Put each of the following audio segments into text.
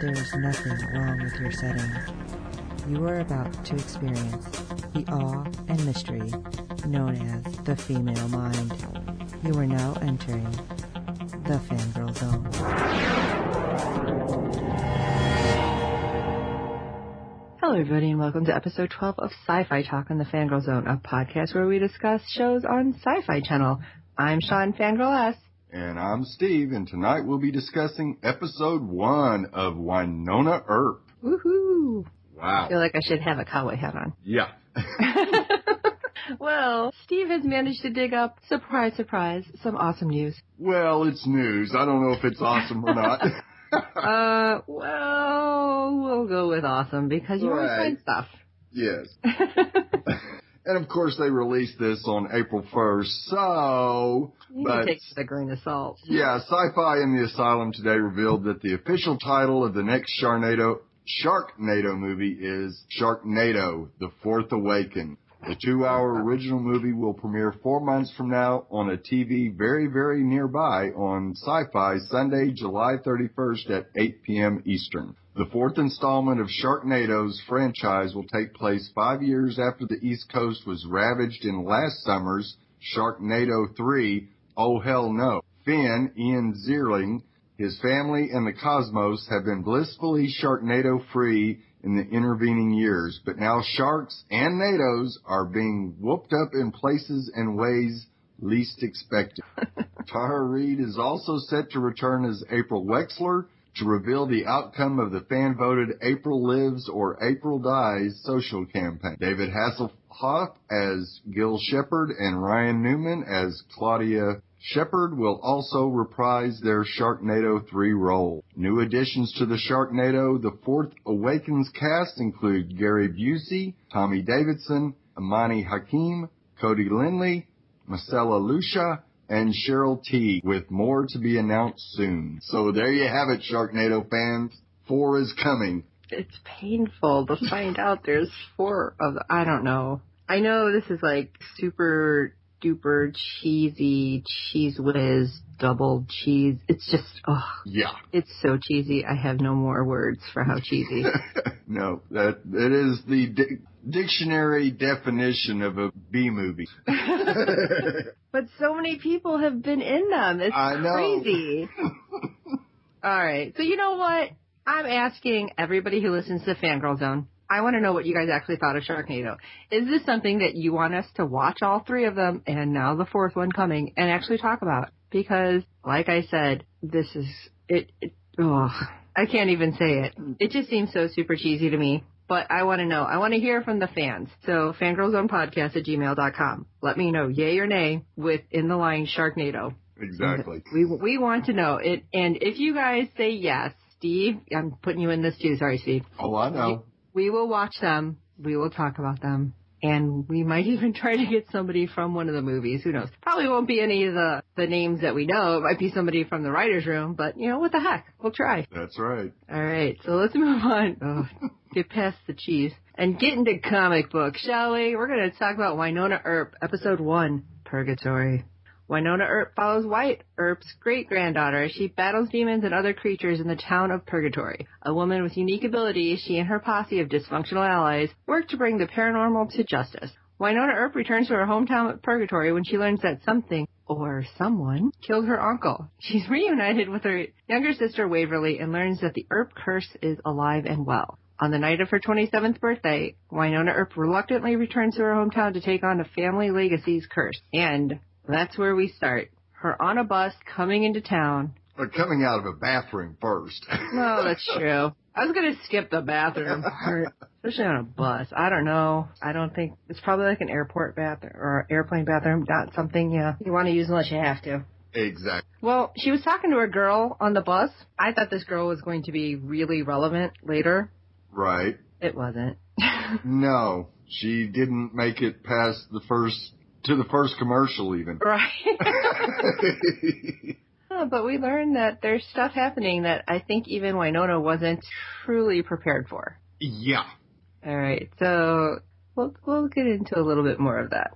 there is nothing wrong with your setting. You are about to experience the awe and mystery known as the female mind. You are now entering the fangirl zone. Hello, everybody, and welcome to episode 12 of Sci-Fi Talk on the Fangirl Zone, a podcast where we discuss shows on Sci-Fi Channel. I'm Sean Fangirl S. And I'm Steve, and tonight we'll be discussing episode one of Wynonna Earp. Woohoo! Wow. I feel like I should have a cowboy hat on. Yeah. well, Steve has managed to dig up, surprise, surprise, some awesome news. well, it's news. I don't know if it's awesome or not. Uh, well, we'll go with awesome because you always Right. find stuff. yes. And of course, they released this on April 1st, so. you But can take it a grain of salt. yeah, Sci-Fi in the Asylum today revealed that the official title of the next Sharknado Sharknado movie is Sharknado: The Fourth Awaken. The two-hour original movie will premiere four months from now on a TV very, very nearby on Sci-Fi Sunday, July 31st at 8 p.m. Eastern. The fourth installment of Sharknado's franchise will take place five years after the East Coast was ravaged in last summer's Sharknado 3, Oh Hell No. Fin, Ian Ziering, his family, and the cosmos have been blissfully Sharknado free in the intervening years, but now sharks and NATOs are being whooped up in places and ways least expected. Tara Reid is also set to return as April Wexler to reveal the outcome of the fan-voted April Lives or April Dies social campaign. David Hasselhoff as Gil Shepard and Ryan Newman as Claudia Shepard will also reprise their Sharknado 3 role. New additions to the Sharknado The Fourth Awakens cast include Gary Busey, Tommy Davidson, Imani Hakim, Cody Lindley, Masiela Lusha, and Cheryl T, with more to be announced soon. So there you have it, Sharknado fans. Four is coming. It's painful to find out there's four of the, I don't know. I know this is like super duper cheesy cheese whiz double cheese. It's just, oh, Yeah. it's so cheesy. I have no more words for how cheesy. no, that it is the di- dictionary definition of a B movie. but so many people have been in them. It's I know. crazy. All right. So you know what? I'm asking everybody who listens to Fangirl Zone. I want to know what you guys actually thought of Sharknado. Is this something that you want us to watch all three of them and now the fourth one coming and actually talk about? Because, like I said, this is it. it oh, I can't even say it. Mm. It just seems so super cheesy to me. But I want to know. I want to hear from the fans. So fangirlzonepodcast at gmail.com. Let me know yay or nay with in the line Sharknado. exactly. We we want to know it, and if you guys say yes, Steve, I'm putting you in this too. Sorry, Steve. Oh, I know. We will watch them. We will talk about them, and we might even try to get somebody from one of the movies. Who knows? Probably won't be any of the the names that we know. It might be somebody from the writers' room, but you know what the heck? We'll try. That's right. All right, so let's move on. Oh, get past the cheese and get into comic books, shall we? We're going to talk about Wynonna Earp, episode one, Purgatory. Wynonna Earp follows Wyatt Earp's great granddaughter as she battles demons and other creatures in the town of Purgatory. A woman with unique abilities, she and her posse of dysfunctional allies work to bring the paranormal to justice. Wynonna Earp returns to her hometown of Purgatory when she learns that something, or someone, killed her uncle. She's reunited with her younger sister Waverly and learns that the Earp curse is alive and well. On the night of her 27th birthday, Wynonna Earp reluctantly returns to her hometown to take on a family legacy's curse. And that's where we start. Her on a bus coming into town. But coming out of a bathroom first. No, that's true. I was gonna skip the bathroom part, especially on a bus. I don't know. I don't think it's probably like an airport bathroom or airplane bathroom. Not something yeah you want to use unless you have to. exactly. Well, she was talking to a girl on the bus. I thought this girl was going to be really relevant later. Right. It wasn't. No, she didn't make it past the first to the first commercial even. right. Oh, but we learned that there's stuff happening that I think even Wynonna wasn't truly prepared for. yeah. All right, so we'll we'll get into a little bit more of that.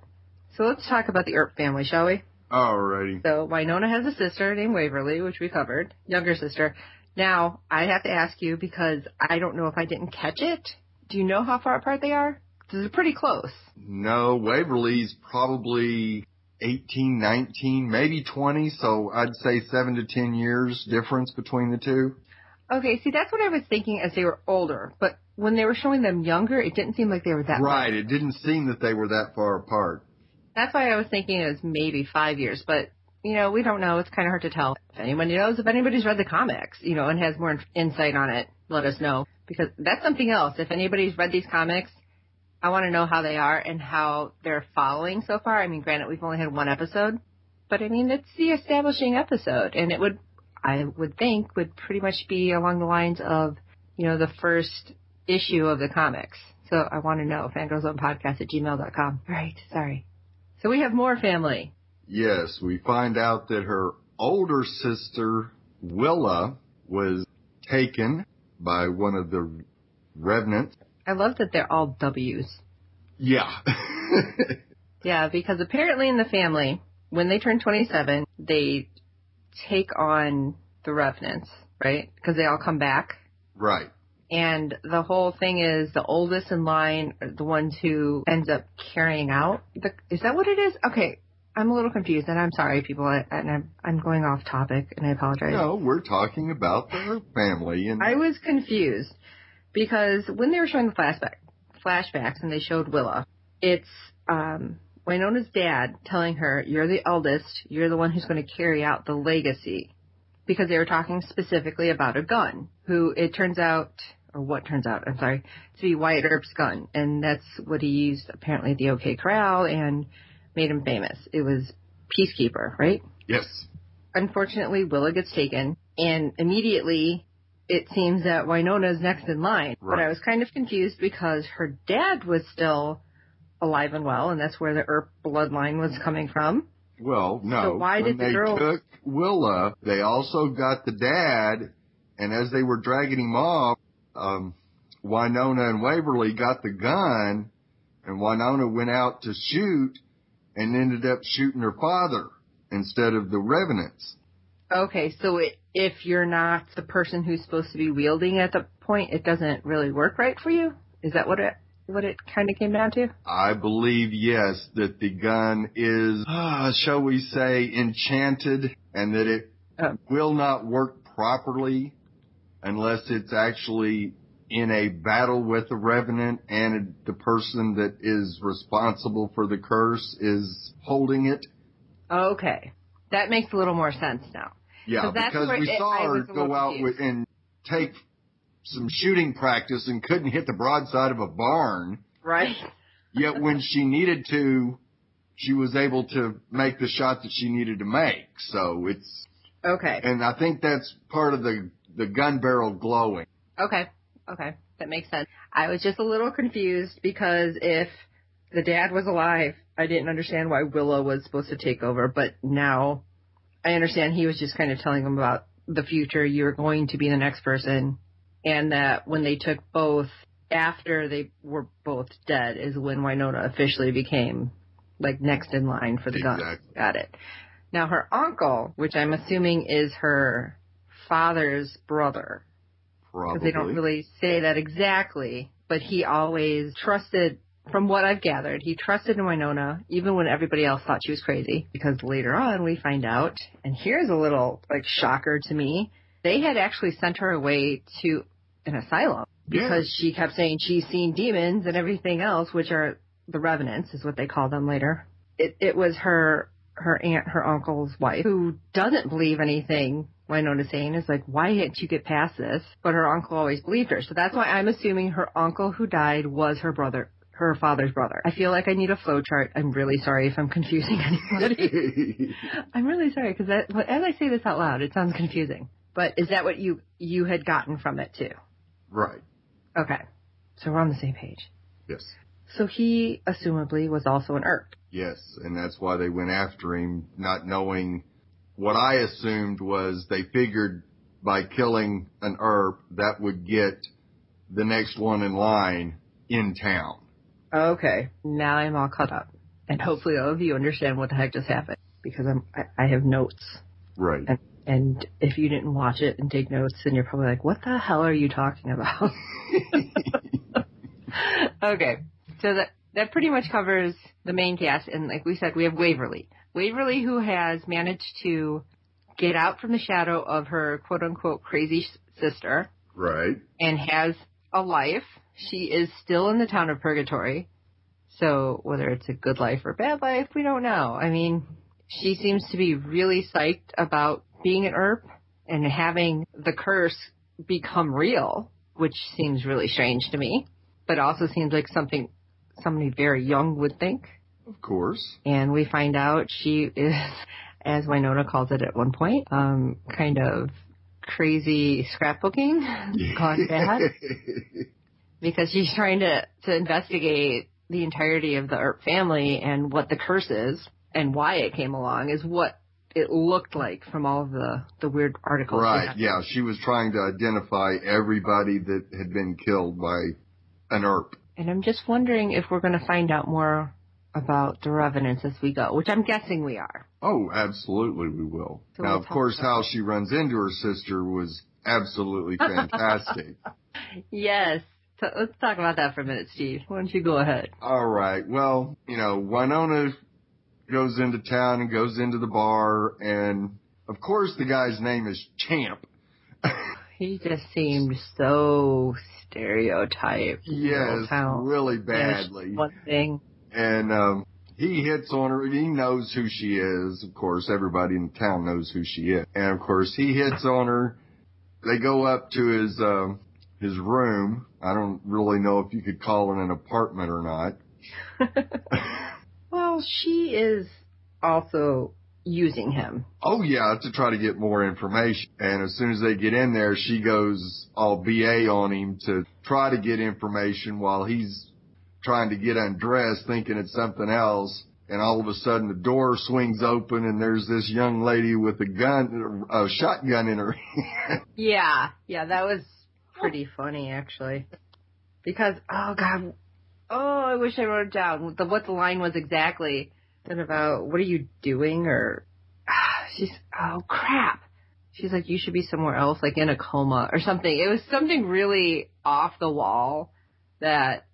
So let's talk about the Earp family, shall we? Alrighty. So Wynonna has a sister named Waverly, which we covered, younger sister. Now I have to ask you because I don't know if I didn't catch it. Do you know how far apart they are? Pretty close. No, Waverly's probably 18, 19, maybe 20, so I'd say 7 to 10 years difference between the two. Okay, see that's what I was thinking as they were older, but when they were showing them younger, it didn't seem like they were that. Right, it didn't seem that they were that far apart. That's why I was thinking it was maybe five years, but you know we don't know. It's kind of hard to tell. If anybody knows, if anybody's read the comics, you know, and has more insight on it, let us know because that's something else. If anybody's read these comics, I want to know how they are and how they're following so far. I mean, granted, we've only had one episode, but I mean it's the establishing episode, and it would, I would think, would pretty much be along the lines of, you know, the first issue of the comics. So I want to know. Fangirlzonepodcast at gmail.com. Right, sorry. So we have more family. Yes, we find out that her older sister, Willa, was taken by one of the revenants. I love that they're all W's. Yeah. Yeah, because apparently in the family, when they turn 27, they take on the revenants, right? Because they all come back. right. And the whole thing is the oldest in line, are the ones who ends up carrying out. The, is that what it is? Okay, I'm a little confused, and I'm sorry, people, I, and I'm I'm going off topic, and I apologize. No, we're talking about the family and I was confused because when they were showing the flashback flashbacks and they showed Willa, it's um, Wynonna's dad telling her, "You're the eldest. You're the one who's going to carry out the legacy," because they were talking specifically about a gun. Who it turns out, or what turns out, I'm sorry, to be Wyatt Earp's gun, and that's what he used apparently at the OK Corral and made him famous. It was Peacekeeper, right? yes. unfortunately, Willa gets taken, and immediately it seems that Wynonna's next in line. But I was kind of confused because her dad was still alive and well, and that's where the Earp bloodline was coming from. Well, no. So why when did the they girl- took Willa, they also got the dad, and as they were dragging him off, um, Wynonna and Waverly got the gun, and Wynonna went out to shoot and ended up shooting her father instead of the revenants. Okay, so it, if you're not the person who's supposed to be wielding at the point, it doesn't really work right for you. Is that what it what it kind of came down to? I believe, yes, that the gun is, ah, shall we say, enchanted, and that it Oh. will not work properly unless it's actually in a battle with the revenant and the person that is responsible for the curse is holding it. Okay, that makes a little more sense now. Yeah, because we saw her was a little go out confused. with, and take some shooting practice and couldn't hit the broadside of a barn. Right. Yet when she needed to, she was able to make the shot that she needed to make. So it's, Okay. and I think that's part of the, the gun barrel glowing. Okay. Okay. That makes sense. I was just a little confused because if the dad was alive, I didn't understand why Willa was supposed to take over, but now I understand he was just kind of telling them about the future. You're going to be the next person. And that when they took both after they were both dead is when Wynonna officially became like next in line for the gun. Got it. Now her uncle, which I'm assuming is her father's brother, Probably. because they don't really say that exactly, but he always trusted, from what I've gathered, he trusted in Wynonna even when everybody else thought she was crazy. Because later on we find out, and here's a little like shocker to me, they had actually sent her away to an asylum because she kept saying she's seen demons and everything else, which are the revenants, is what they call them later. It it was her her aunt, her uncle's wife, who doesn't believe anything Wynonna's saying is like, why didn't you get past this? But her uncle always believed her. So that's why I'm assuming her uncle who died was her brother, her father's brother. I feel like I need a flow chart. I'm really sorry if I'm confusing anybody. I'm really sorry because as I say this out loud, it sounds confusing. But is that what you you had gotten from it too? right. Okay. So we're on the same page. Yes. So he, assumably, was also an Earp. Yes, and that's why they went after him, not knowing what I assumed was they figured by killing an Earp that would get the next one in line in town. Okay. Now I'm all caught up. And hopefully all of you understand what the heck just happened. Because I'm, I, I have notes. Right. And, and if you didn't watch it and take notes, then you're probably like, what the hell are you talking about? okay. So that, that pretty much covers the main cast. And like we said, we have Waverly. Waverly who has managed to get out from the shadow of her quote unquote crazy sister. Right. And has a life. She is still in the town of Purgatory. So whether it's a good life or bad life, we don't know. I mean, she seems to be really psyched about being an Earp and having the curse become real, which seems really strange to me, but also seems like something somebody very young would think. Of course. And we find out she is, as Wynonna calls it at one point, um, kind of crazy scrapbooking bad because she's trying to, to investigate the entirety of the Earp family and what the curse is and why it came along is what it looked like from all of the, the weird articles. Right, yeah. She was trying to identify everybody that had been killed by an Earp. And I'm just wondering if we're going to find out more about the revenants as we go, which I'm guessing we are. Oh, absolutely we will. So now, we'll of course, how she runs into her sister was absolutely fantastic. Yes. So let's talk about that for a minute, Steve. Why don't you go ahead? All right. Well, you know, Wynonna goes into town and goes into the bar, and of course, the guy's name is Champ. He just seemed so stereotyped. yes, really badly. One thing. And um, he hits on her. He knows who she is. Of course, everybody in town knows who she is. And of course, he hits on her. They go up to his um, his room. I don't really know if you could call it an apartment or not. Well, she is also using him. Oh yeah, to try to get more information. And as soon as they get in there, she goes all BA on him to try to get information while he's trying to get undressed thinking it's something else. And all of a sudden the door swings open and there's this young lady with a gun, a shotgun in her hand. Yeah, yeah, that was pretty funny actually. Because oh god, oh I wish I wrote it down. The what the line was exactly. Then about what are you doing or ah, she's oh crap. She's like you should be somewhere else, like in a coma or something. It was something really off the wall that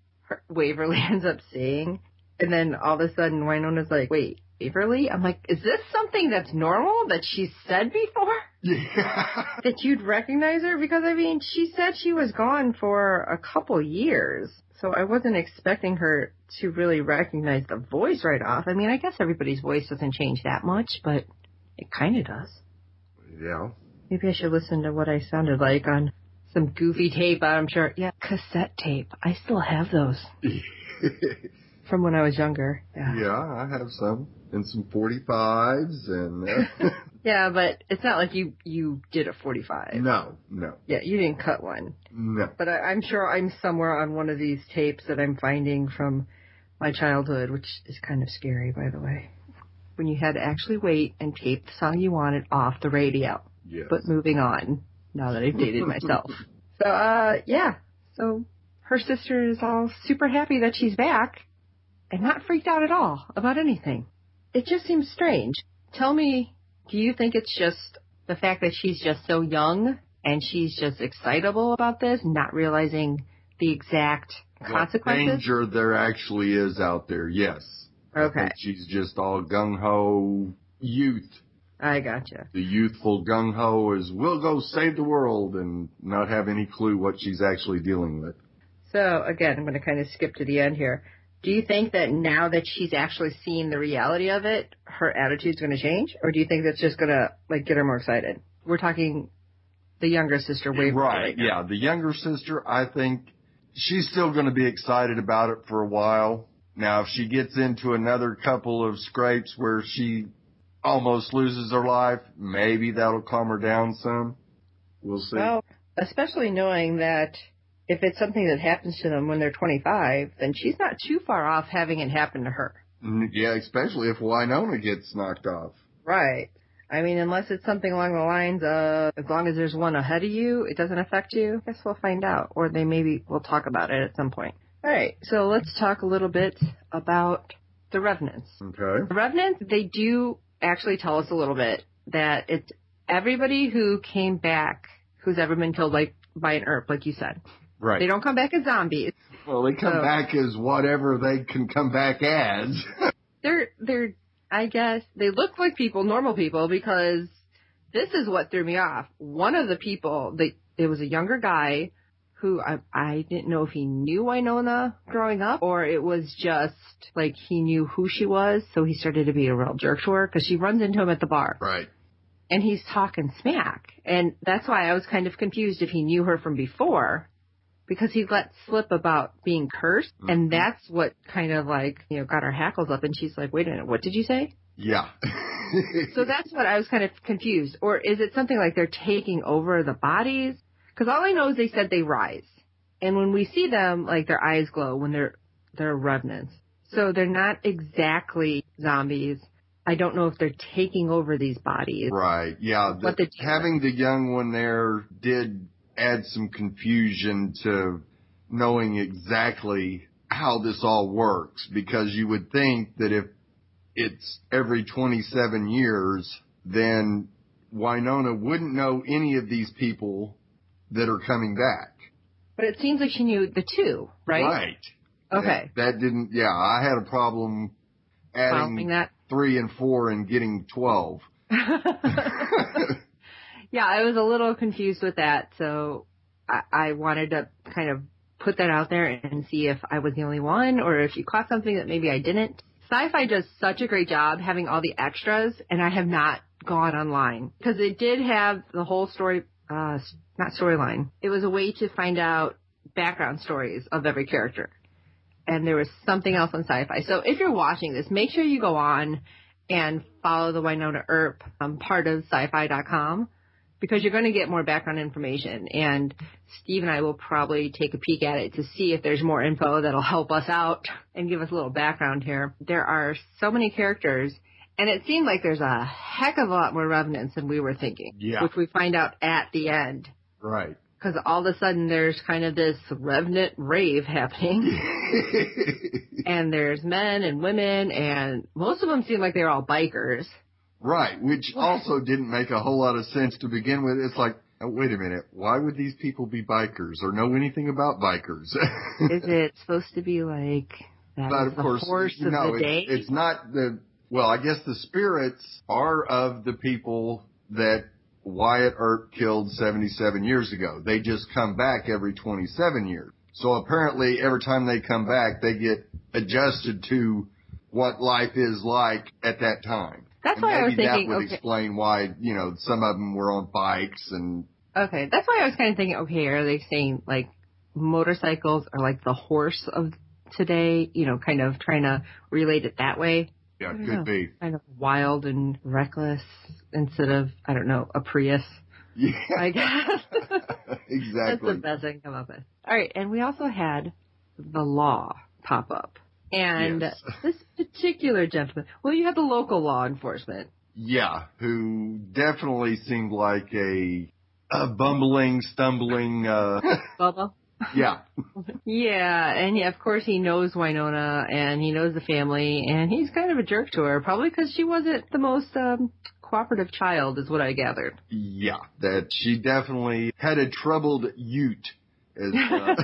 Waverly ends up saying, and then all of a sudden Wynonna's like, wait. Waverly? I'm like, is this something that's normal that she's said before? yeah. that you'd recognize her because I mean she said she was gone for a couple years. So I wasn't expecting her to really recognize the voice right off. I mean, I guess everybody's voice doesn't change that much, but it kind of does. Yeah. Maybe I should listen to what I sounded like on some goofy tape, I'm sure. Yeah, cassette tape. I still have those from when I was younger. Yeah. yeah, I have some. And some 45s and, uh, Yeah, but it's not like you you did a 45. no, no, Yeah, you didn't cut one. no. But I, I'm sure I'm somewhere on one of these tapes that I'm finding from my childhood, which is kind of scary, by the way. When you had to actually wait and tape the song you wanted off the radio. Yes. But moving on, now that I've dated myself. So, uh, yeah. So her sister is all super happy that she's back and not freaked out at all about anything. It just seems strange. Tell me, do you think it's just the fact that she's just so young and she's just excitable about this, not realizing the exact What consequences? danger there actually is out there, yes. I Okay, think she's just all gung ho youth. I gotcha. The youthful gung ho is we'll go save the world and not have any clue what she's actually dealing with. So again, I'm going to kind of skip to the end here. Do you think that now that she's actually seen the reality of it, her attitude's going to change, or do you think that's just going to like get her more excited? We're talking the younger sister, Waverly. Right, now. yeah. The younger sister, I think she's still going to be excited about it for a while. Now, if she gets into another couple of scrapes where she almost loses her life, maybe that'll calm her down some. We'll see. Well, especially knowing that if it's something that happens to them when they're 25, then she's not too far off having it happen to her. Mm, Yeah, especially if Wynonna gets knocked off. Right. I mean, unless it's something along the lines of, as long as there's one ahead of you, it doesn't affect you. I guess we'll find out. Or they maybe will talk about it at some point. Alright, so let's talk a little bit about the Revenants. Okay. The Revenants, they do actually tell us a little bit that it's everybody who came back who's ever been killed like by an Earp, like you said. Right. They don't come back as zombies. well, they come so- back as whatever they can come back as. They're they're I guess they look like people, normal people, because this is what threw me off. One of the people, they it was a younger guy who I I didn't know if he knew Wynonna growing up or it was just like he knew who she was, so he started to be a real jerk to her because she runs into him at the bar right. and he's talking smack, and that's why I was kind of confused if he knew her from before. Because he let slip about being cursed, and Mhm. that's what kind of like, you know, got her hackles up, and she's like, wait a minute, what did you say? Yeah. So that's what I was kind of confused. Or is it something like they're taking over the bodies? Because all I know is they said they rise, and when we see them, like their eyes glow when they're they're revenants. So they're not exactly zombies. I don't know if they're taking over these bodies. Right. Yeah. The, the- having the young one there did add some confusion to knowing exactly how this all works because you would think that if it's every 27 years, then Wynonna wouldn't know any of these people that are coming back. But it seems like she knew the two, right? Right. Okay. That, that didn't, yeah, I had a problem adding that. three and four and getting 12. yeah, I was a little confused with that, so I, I wanted to kind of put that out there and see if I was the only one or if you caught something that maybe I didn't. Sci-Fi does such a great job having all the extras, and I have not gone online because it did have the whole story, uh, not storyline. It was a way to find out background stories of every character. And there was something else on sci-fi. So if you're watching this, make sure you go on and follow the Wynonna Earp um, part of sci-fi.com because you're going to get more background information. And Steve and I will probably take a peek at it to see if there's more info that'll help us out and give us a little background here. There are so many characters, and it seemed like there's a heck of a lot more revenants than we were thinking, Yeah. which we find out at the end. Right. Because all of a sudden there's kind of this revenant rave happening. and there's men and women, and most of them seem like they're all bikers. Right, which also didn't make a whole lot of sense to begin with. It's like, oh, wait a minute, why would these people be bikers or know anything about bikers? Is it supposed to be like that but of the course, horse of no, the it's, day? it's not the. Well, I guess the spirits are of the people that Wyatt Earp killed 77 years ago. They just come back every 27 years. So apparently, every time they come back, they get adjusted to what life is like at that time. That's And why I was maybe thinking, that would okay, explain why, you know, some of them were on bikes and, okay, that's why I was kind of thinking, okay, are they saying like motorcycles are like the horse of today? You know, kind of trying to relate it that way. Yeah, it could know. be. Kind of wild and reckless instead of, I don't know, a Prius, Yeah. I guess. That's the best I can come up with. All right, and we also had the law pop up. And Yes. this particular gentleman, well, you had the local law enforcement. Yeah, who definitely seemed like a, a bumbling, stumbling, uh, Bubba? Yeah, Yeah, and yeah, of course he knows Wynonna and he knows the family and he's kind of a jerk to her, probably because she wasn't the most um, cooperative child, is what I gathered. yeah, that she definitely had a troubled ute, as uh,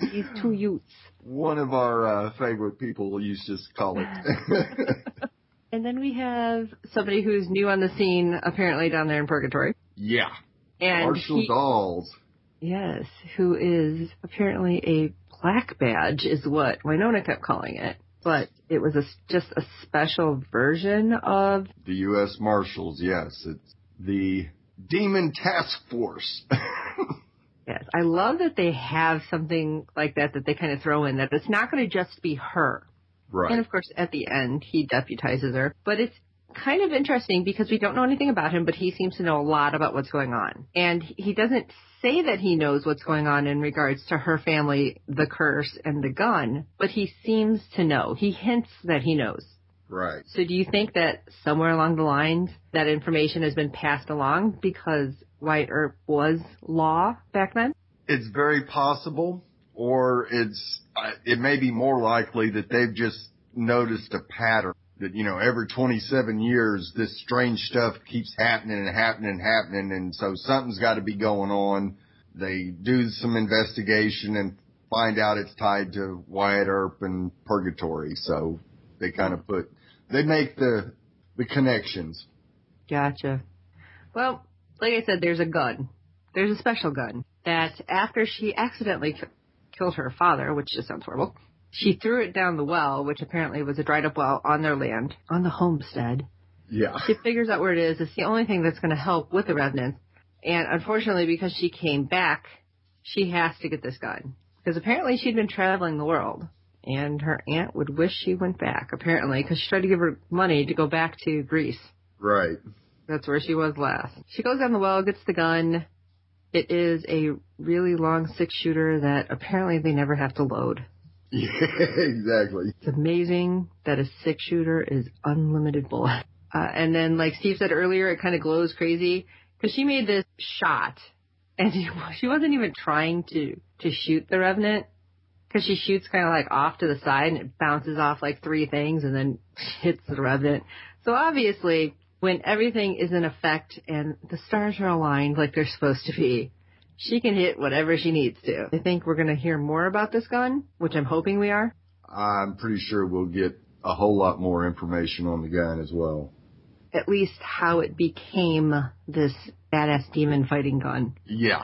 These two Utes. one of our uh, favorite people used to call it. And then we have somebody who's new on the scene, apparently down there in Purgatory. yeah, And Marshall he, Dolls. Yes, who is apparently a black badge, is what Wynonna kept calling it. But it was a, just a special version of The U.S. Marshals, yes, it's the Demon Task Force. Yes, I love that they have something like that that they kind of throw in that it's not going to just be her. right. And of course, at the end, he deputizes her. But it's kind of interesting because we don't know anything about him, but he seems to know a lot about what's going on. And he doesn't say that he knows what's going on in regards to her family, the curse, and the gun, but he seems to know. He hints that he knows. Right. So do you think that somewhere along the lines that information has been passed along because Wyatt Earp was law back then? It's very possible, or it's uh, it may be more likely that they've just noticed a pattern that you know every 27 years this strange stuff keeps happening and happening and happening, and so something's got to be going on. They do some investigation and find out it's tied to Wyatt Earp and Purgatory, so they kind of put they make the the connections. Gotcha. Well, like I said, there's a gun. There's a special gun that after she accidentally killed her father, which just sounds horrible, she threw it down the well, which apparently was a dried up well on their land, on the homestead. Yeah. She figures out where it is. It's the only thing that's going to help with the revenants. And unfortunately, because she came back, she has to get this gun. Because apparently she'd been traveling the world. And her aunt would wish she went back, apparently, because she tried to give her money to go back to Greece. Right. That's where she was last. She goes down the well, gets the gun. It is a really long six shooter that apparently they never have to load. Yeah, exactly. It's amazing that a six shooter is unlimited bullet. Uh, and then, like Steve said earlier, it kind of glows crazy because she made this shot, and she, she wasn't even trying to to shoot the revenant because she shoots kind of like off to the side and it bounces off like three things and then hits the revenant. So obviously, when everything is in effect and the stars are aligned like they're supposed to be, she can hit whatever she needs to. I think we're going to hear more about this gun, which I'm hoping we are. I'm pretty sure we'll get a whole lot more information on the gun as well. At least how it became this badass demon fighting gun. Yeah.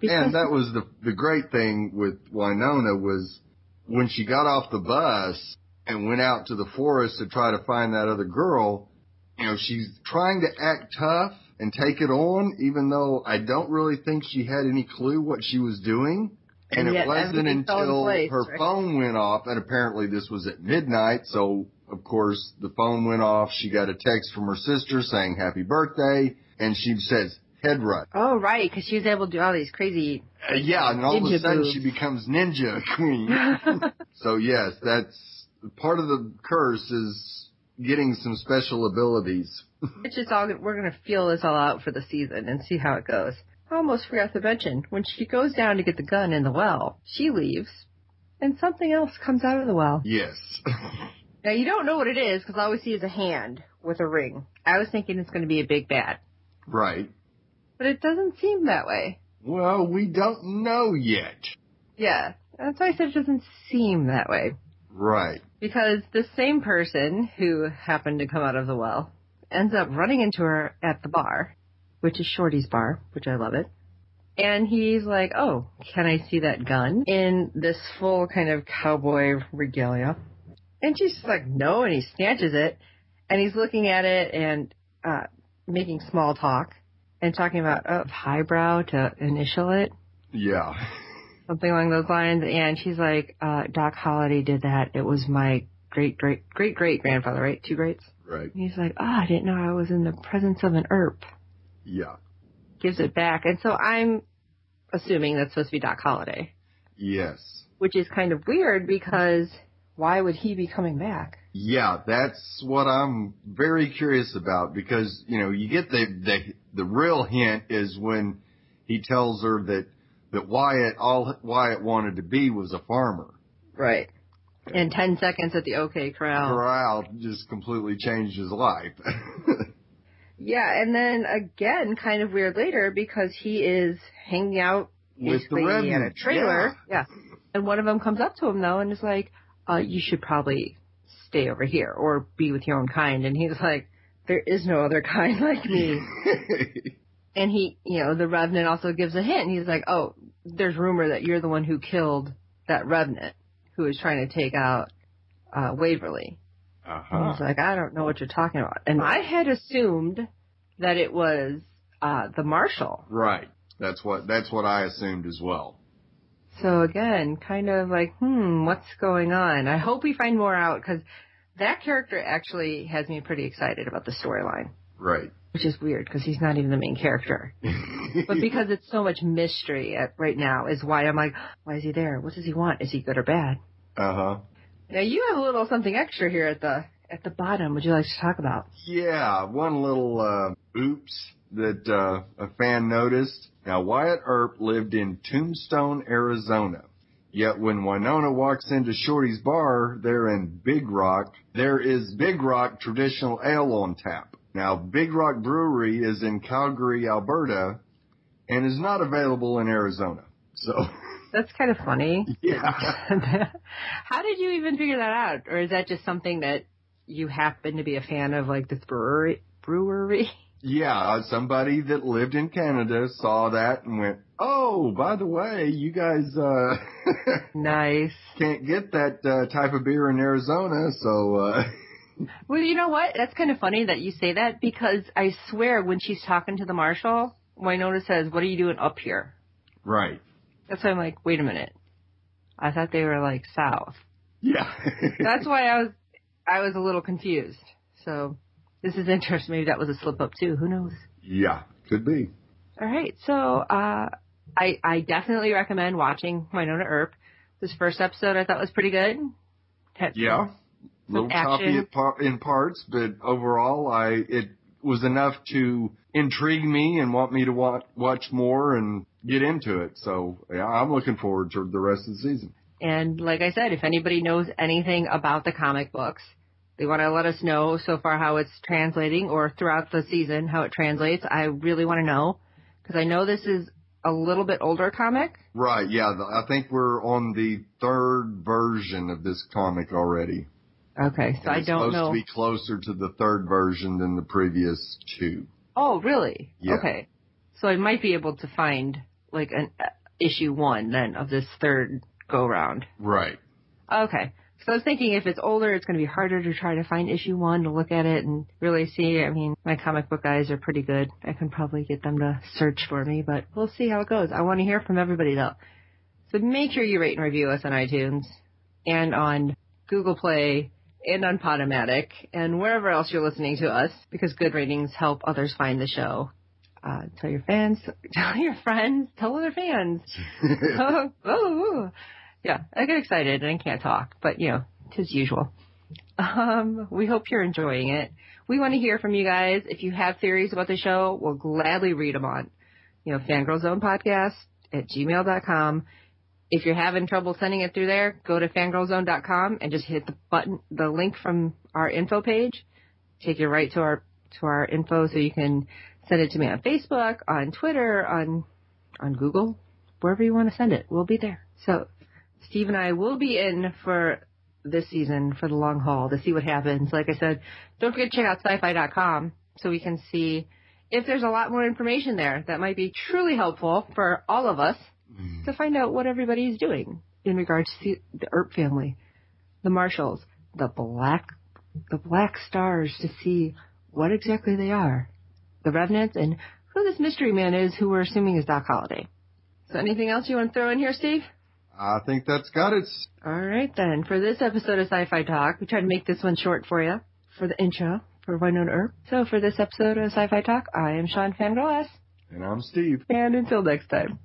Because- And that was the the great thing with Wynonna was when she got off the bus and went out to the forest to try to find that other girl, you know, she's trying to act tough and take it on, even though I don't really think she had any clue what she was doing. And, And it wasn't everything fell in until place, her right? phone went off, and apparently this was at midnight, so of course the phone went off. She got a text from her sister saying happy birthday, and she says, head rush. Oh, right, because she was able to do all these crazy. Uh, yeah, and all of a sudden moves. she becomes ninja queen. so yes, that's part of the curse is getting some special abilities. It's just all we're gonna feel this all out for the season and see how it goes. I almost forgot to mention when she goes down to get the gun in the well, she leaves, and something else comes out of the well. Yes. Now you don't know what it is because all we see is a hand with a ring. I was thinking it's going to be a big bad, right. but it doesn't seem that way. Well, we don't know yet. Yeah, that's why I said it doesn't seem that way. Right. Because the same person who happened to come out of the well ends up running into her at the bar, which is Shorty's bar, which I love it. And he's like, oh, can I see that gun? In this full kind of cowboy regalia. And she's like, no, and he snatches it. And he's looking at it and uh, making small talk and talking about uh, highbrow to initial it Yeah. something along those lines. And she's like, uh, Doc Holliday did that. It was my great, great, great, great grandfather, right? Two greats. Right. And he's like, oh, I didn't know I was in the presence of an Earp. Yeah. Gives it back. And so I'm assuming that's supposed to be Doc Holliday, Yes. which is kind of weird because why would he be coming back? Yeah, that's what I'm very curious about because, you know, you get the, the, the real hint is when he tells her that, that Wyatt, all Wyatt wanted to be was a farmer. Right. And 10 seconds at the OK Corral. Corral just completely changed his life. Yeah, and then again, kind of weird later because he is hanging out With the at a trailer. Yeah. And one of them comes up to him though and is like, uh, you should probably stay over here or be with your own kind. And he's like, there is no other kind like me. and he, you know, the Revenant also gives a hint. He's like, oh, there's rumor that you're the one who killed that Revenant who was trying to take out, uh, Waverly. And uh-huh. he's like, I don't know what you're talking about. And I had assumed that it was uh, the marshal. Right. That's what, that's what I assumed as well. So again, kind of like, hmm, what's going on? I hope we find more out because that character actually has me pretty excited about the storyline, Right. Which is weird because he's not even the main character. But because it's so much mystery at, right now is why I'm like, why is he there? What does he want? Is he good or bad? uh huh. Now you have a little something extra here at the at the bottom. Would you like to talk about? Yeah, one little uh, oops that uh, a fan noticed. Now, Wyatt Earp lived in Tombstone, Arizona. Yet when Wynonna walks into Shorty's bar there in Big Rock, there is Big Rock traditional ale on tap. Now, Big Rock Brewery is in Calgary, Alberta, and is not available in Arizona. So, That's kind of funny. yeah. How did you even figure that out? Or is that just something that you happen to be a fan of, like this brewery? Brewery? Yeah, somebody that lived in Canada saw that and went, "Oh, by the way, you guys uh Nice. can't get that uh, type of beer in Arizona, so uh Well, you know what? That's kind of funny that you say that because I swear when she's talking to the marshal, Wynonna says, "What are you doing up here?" right. That's why I'm like, "Wait a minute." I thought they were like south. Yeah. That's why I was I was a little confused. So this is interesting. Maybe that was a slip up too. Who knows? yeah, could be. All right. So uh, I I definitely recommend watching Wynonna Earp. This first episode I thought was pretty good. Had Yeah. A little action. par- in parts, but overall I it was enough to intrigue me and want me to watch watch more and get into it. So, yeah, I'm looking forward to the rest of the season. And like I said, if anybody knows anything about the comic books, they want to let us know so far how it's translating or throughout the season how it translates. I really want to know because I know this is a little bit older comic. Right, yeah, I think we're on the third version of this comic already. Okay, so I it's don't supposed know. to be closer to the third version than the previous two. Oh, really? Yeah. Okay. So I might be able to find like an uh, issue one then of this third go round. Right. Okay. So I was thinking if it's older, it's going to be harder to try to find issue one to look at it and really see. I mean, my comic book guys are pretty good. I can probably get them to search for me, but we'll see how it goes. I want to hear from everybody though. So make sure you rate and review us on iTunes and on Google Play and on Podomatic and wherever else you're listening to us because good ratings help others find the show. Uh, tell your fans, tell your friends, tell other fans. oh, oh, oh. Yeah, I get excited and I can't talk, but you know, tis usual. Um, we hope you're enjoying it. We want to hear from you guys. If you have theories about the show, we'll gladly read them on, you know, Fangirl Zone Podcast at gmail.com. If you're having trouble sending it through there, go to fangirlzone.com and just hit the button, the link from our info page, take you right to our, to our info so you can send it to me on Facebook, on Twitter, on, on Google, wherever you want to send it. We'll be there. So Steve and I will be in for this season for the long haul to see what happens. Like I said, don't forget to check out sci-fi.com so we can see if there's a lot more information there that might be truly helpful for all of us Mm. to find out what everybody's doing in regards to the Earp family, the Marshalls, the Black, the Black Stars to see what exactly they are, the Revenants, and who this mystery man is who we're assuming is Doc Holliday. So anything else you want to throw in here, Steve? I think that's got it. All right then. For this episode of Sci-Fi Talk, we tried to make this one short for you for the intro for Wynonna Earp. So for this episode of Sci-Fi Talk, I am Sean Fangirl S. And I'm Steve. And until next time.